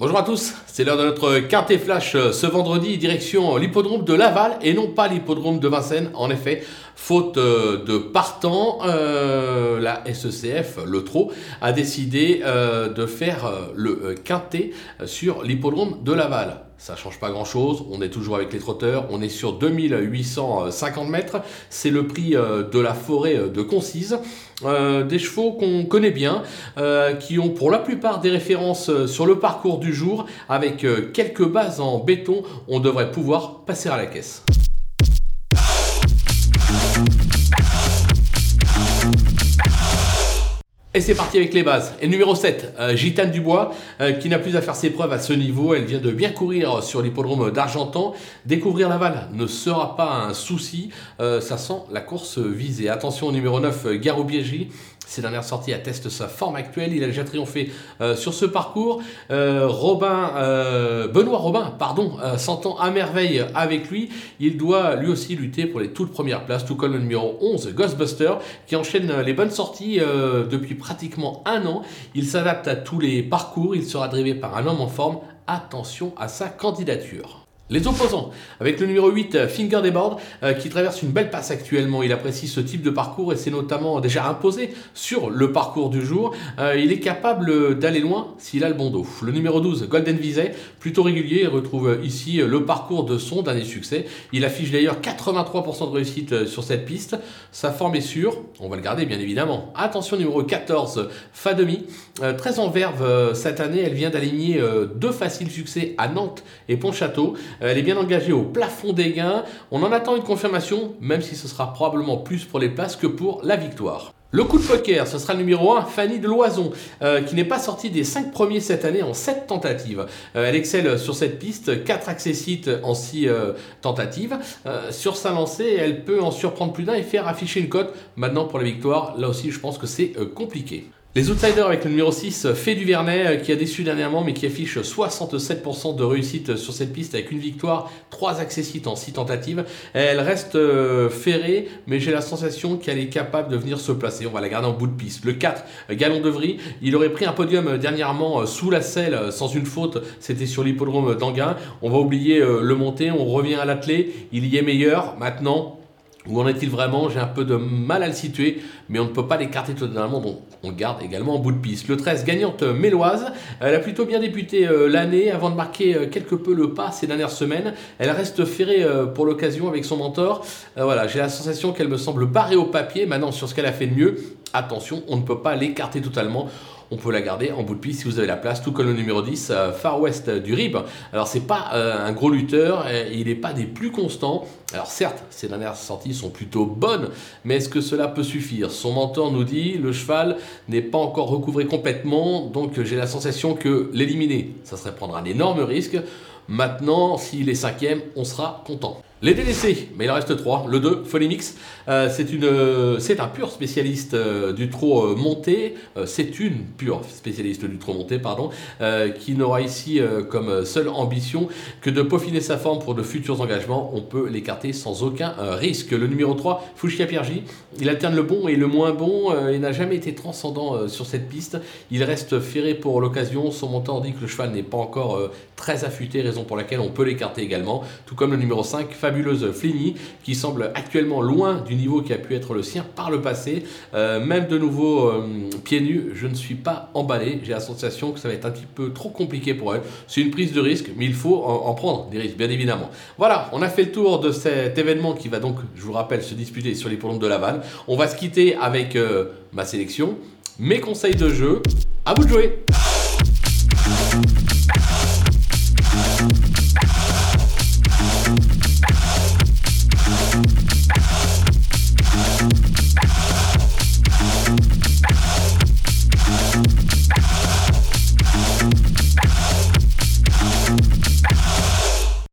Bonjour à tous, c'est l'heure de notre quintet flash euh, ce vendredi, direction l'hippodrome de Laval et non pas l'hippodrome de Vincennes. En effet, faute euh, de partant, euh, la SECF, le TRO, a décidé de faire le quintet sur l'hippodrome de Laval. Ça change pas grand chose, on est toujours avec les trotteurs, on est sur 2850 mètres, c'est le prix de la forêt de Concise. des chevaux qu'on connaît bien, qui ont pour la plupart des références sur le parcours du jour, avec euh, quelques bases en béton, on devrait pouvoir passer à la caisse. Et c'est parti avec les bases. Et numéro 7, euh, Gitane Dubois, euh, qui n'a plus à faire ses preuves à ce niveau. Elle vient de bien courir sur l'hippodrome d'Argentan. Découvrir Laval ne sera pas un souci. ça sent la course visée. Attention au numéro 9, Garo ses dernières sorties attestent sa forme actuelle. Il a déjà triomphé euh, sur ce parcours. Euh, Robin, euh, Benoît Robin, pardon, s'entend à merveille avec lui. Il doit lui aussi lutter pour les toutes premières places, tout comme le numéro 11, Ghostbuster, qui enchaîne les bonnes sorties depuis pratiquement un an. Il s'adapte à tous les parcours. Il sera drivé par un homme en forme. Attention à sa candidature. Les opposants, avec le numéro 8, euh, Finger des euh, qui traverse une belle passe actuellement. Il apprécie ce type de parcours et c'est notamment déjà imposé sur le parcours du jour. Euh, il est capable d'aller loin s'il a le bon dos. Le numéro 12, Golden Visay, plutôt régulier, retrouve ici le parcours de son dernier succès. Il affiche d'ailleurs 83% de réussite sur cette piste. Sa forme est sûre, on va le garder bien évidemment. Attention, numéro 14, Fademi, très en verve cette année. Elle vient d'aligner deux faciles succès à Nantes et Pontchâteau. Elle est bien engagée au plafond des gains. On en attend une confirmation, même si ce sera probablement plus pour les places que pour la victoire. Le coup de poker, ce sera le numéro 1, Fanny de Loison, euh, qui n'est pas sortie des 5 premiers cette année en 7 tentatives. Euh, elle excelle sur cette piste, 4 accessites en 6 euh, tentatives. sur sa lancée, elle peut en surprendre plus d'un et faire afficher une cote. Maintenant, pour la victoire, là aussi, je pense que c'est compliqué. Les outsiders avec le numéro 6, Fait du Vernet, euh, qui a déçu dernièrement mais qui affiche 67% de réussite sur cette piste avec une victoire, 3 accessites en 6 tentatives. Elle reste euh, ferrée, mais j'ai la sensation qu'elle est capable de venir se placer. On va la garder en bout de piste. Le 4, Galon de Vry, il aurait pris un podium dernièrement euh, sous la selle sans une faute. C'était sur l'hippodrome d'Anguin. On va oublier le monté, on revient à l'attelé. Il y est meilleur. Maintenant, où en est-il vraiment? J'ai un peu de mal à le situer, mais on ne peut pas l'écarter totalement, donc on le garde également en bout de piste. Le 13, gagnante méloise, elle a plutôt bien débuté euh, l'année avant de marquer euh, quelque peu le pas ces dernières semaines. Elle reste ferrée euh, pour l'occasion avec son mentor. voilà, j'ai la sensation qu'elle me semble barrée au papier maintenant sur ce qu'elle a fait de mieux. Attention, on ne peut pas l'écarter totalement on peut la garder en bout de piste si vous avez la place, tout comme le numéro 10, euh, Far West du RIB. Alors c'est pas euh, un gros lutteur, il n'est pas des plus constants. Alors certes, ses dernières sorties sont plutôt bonnes, mais est-ce que cela peut suffire? Son mentor nous dit, le cheval n'est pas encore recouvré complètement, donc j'ai la sensation que l'éliminer, ça serait prendre un énorme risque. Maintenant, s'il est cinquième, on sera content. Les délaissés, mais il en reste trois. Le 2, Folimix, euh, euh, c'est un pur spécialiste euh, du trot monté. c'est une pure spécialiste du trot monté, pardon, qui n'aura ici comme seule ambition que de peaufiner sa forme pour de futurs engagements. On peut l'écarter sans aucun risque. Le numéro 3, Fushia Piergi, il alterne le bon et le moins bon. il n'a jamais été transcendant sur cette piste. Il reste ferré pour l'occasion. Son montant dit que le cheval n'est pas encore très affûté, raison pour laquelle on peut l'écarter également. Tout comme le numéro 5, fabuleuse Fligny, qui semble actuellement loin du niveau qui a pu être le sien par le passé. Euh, même de nouveau euh, pieds nus, je ne suis pas emballé. J'ai la sensation que ça va être un petit peu trop compliqué pour elle. C'est une prise de risque, mais il faut en, prendre des risques, bien évidemment. Voilà, on a fait le tour de cet événement qui va donc, je vous rappelle, se disputer sur les polombes de Laval. On va se quitter avec euh, ma sélection, mes conseils de jeu. À vous de jouer